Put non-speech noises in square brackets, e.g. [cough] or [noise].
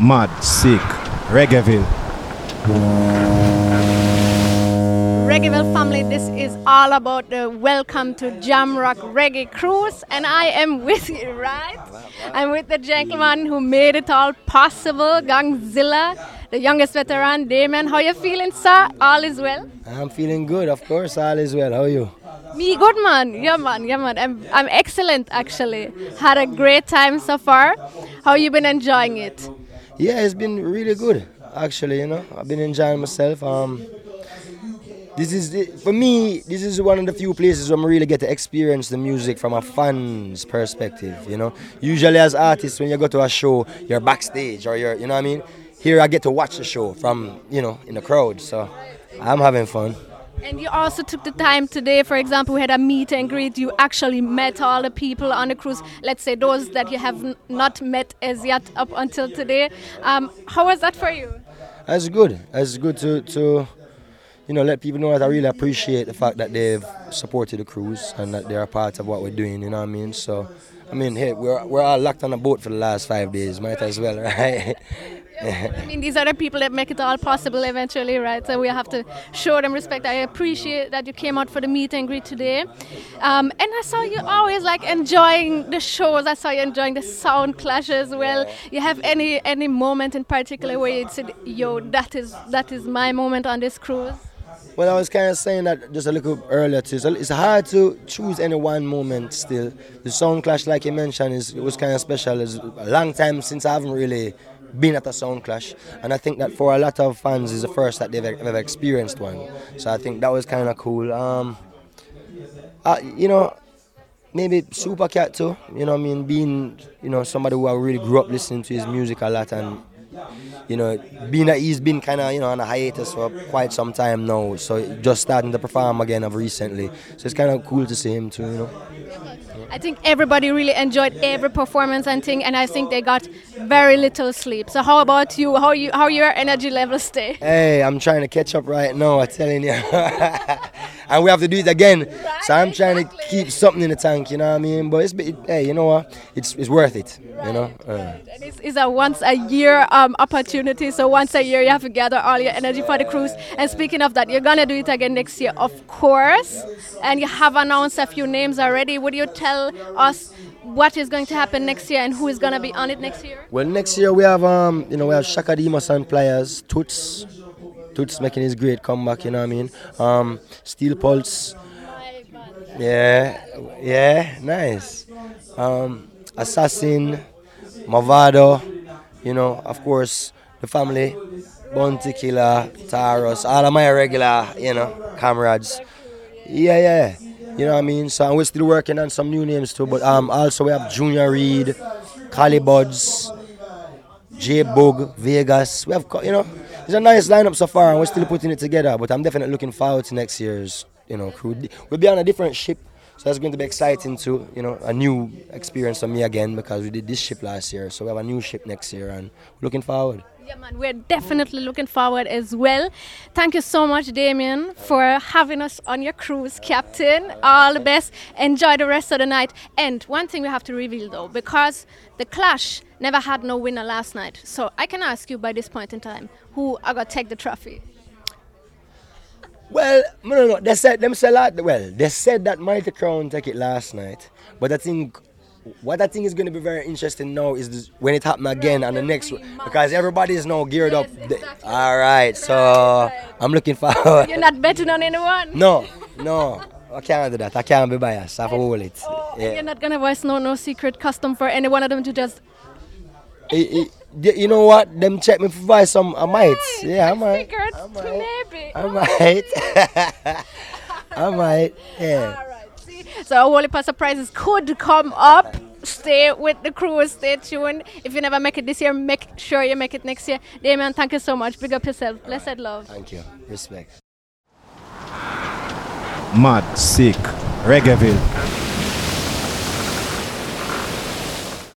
Mad, sick, Reggaeville. Reggaeville family, this is all about the welcome to Jamrock Reggae Cruise, and I am with you, right? I'm with the gentleman who made it all possible, Gongzilla, the youngest veteran, Damian. How you feeling, sir? All is well? I'm feeling good, of course, all is well. How are you? Me, good man. Yeah, man. Yeah, man. I'm, I'm excellent, actually. Had a great time so far. How you been enjoying it? Yeah, it's been really good, actually. You know, I've been enjoying myself. Um, this is the, for me. This is one of the few places where I really get to experience the music from a fan's perspective. You know, usually as artists, when you go to a show, you're backstage or you're, you know what I mean. Here, I get to watch the show from, you know, in the crowd. So, I'm having fun. And you also took the time today, for example, we had a meet and greet. You actually met all the people on the cruise, let's say those that you have not met as yet up until today. Um, how was that for you? That's good. That's good to, to you know let people know that I really appreciate the fact that they've supported the cruise and that they're a part of what we're doing. You know what I mean? So, I mean, hey, we're we're all locked on a boat for the last five days. Might as well, [laughs] right? I mean, these are the people that make it all possible eventually, right? So we have to show them respect. I appreciate that you came out for the meet and greet today. Um, and I saw you always like enjoying the shows. I saw you enjoying the sound clash as well. You have any any moment in particular where you said, "Yo, that is that is my moment on this cruise." Well, I was kind of saying that just a little earlier too. So it's hard to choose any one moment. Still, the sound clash, like you mentioned, is it was kind of special. It's a long time since I haven't really been at a sound clash, and I think that for a lot of fans, is the first that they've ever experienced one. So I think that was kind of cool. Um, uh, you know, maybe Super Cat too. You know, I mean, being you know somebody who I really grew up listening to his music a lot and you know, being that he's been kind of, you know, on a hiatus for quite some time now, so just starting to perform again of recently. So it's kind of cool to see him too, you know. I think everybody really enjoyed every performance and thing, and I think they got very little sleep. So how about you? How you how your energy levels stay? Hey, I'm trying to catch up right now. I'm telling you, [laughs] and we have to do it again. So I'm trying to keep something in the tank. You know what I mean? But it's it, hey, you know what? It's it's worth it. You know. Uh. And it's, it's a once a year um, opportunity. So once a year you have to gather all your energy for the cruise. And speaking of that, you're gonna do it again next year, of course. And you have announced a few names already. Would you tell us what is going to happen next year and who is gonna be on it next year? Well, next year we have um, you know, we have Chaka Demus and Pliers, Toots, Toots making his great comeback. You know what I mean? Um, Steel Pulse. Yeah, yeah, nice. Um, Assassin, Mavado, you know, of course, the family, Bounty Killer, Tarrus, all of my regular, you know, comrades. Yeah, yeah. You know what I mean? So we're still working on some new names too. But um also we have Junior Reid, Collie Buddz, J Boog, Vegas. We have you know, it's a nice lineup so far and we're still putting it together. But I'm definitely looking forward to next year's, you know, crew. We'll be on a different ship. So that's going to be exciting too, you know, a new experience for me again because we did this ship last year. So we have a new ship next year and looking forward. Yeah, man, we're definitely looking forward as well. Thank you so much, Damian, for having us on your cruise, Captain. All the best. Enjoy the rest of the night. And one thing we have to reveal though, because the Clash never had no winner last night. So I can ask you by this point in time, who are gonna take the trophy? Well, no, no, no. They said them say lot. Well, they said that Mighty Crown take it last night, but I think what I think is going to be very interesting now is this, when it happen again on the next one because everybody is now geared up. The- All right, so I'm looking forward. [laughs] You're not betting on anyone. No, no, I can't do that. I can't be biased. I have to hold it. Oh, you're not gonna voice no no secret custom for any one of them to just. It- it- you know what? Them check me for voice. Some I might. Yeah, I might. I might. maybe. I might. [laughs] I might. Yeah. Alright, see? So a whole heap of surprises could come up. Stay with the crew, stay tuned. If you never make it this year, make sure you make it next year. Damian, thank you so much. Big up yourself. Blessed love. Thank you. Respect. Mad, sick, Reggaeville.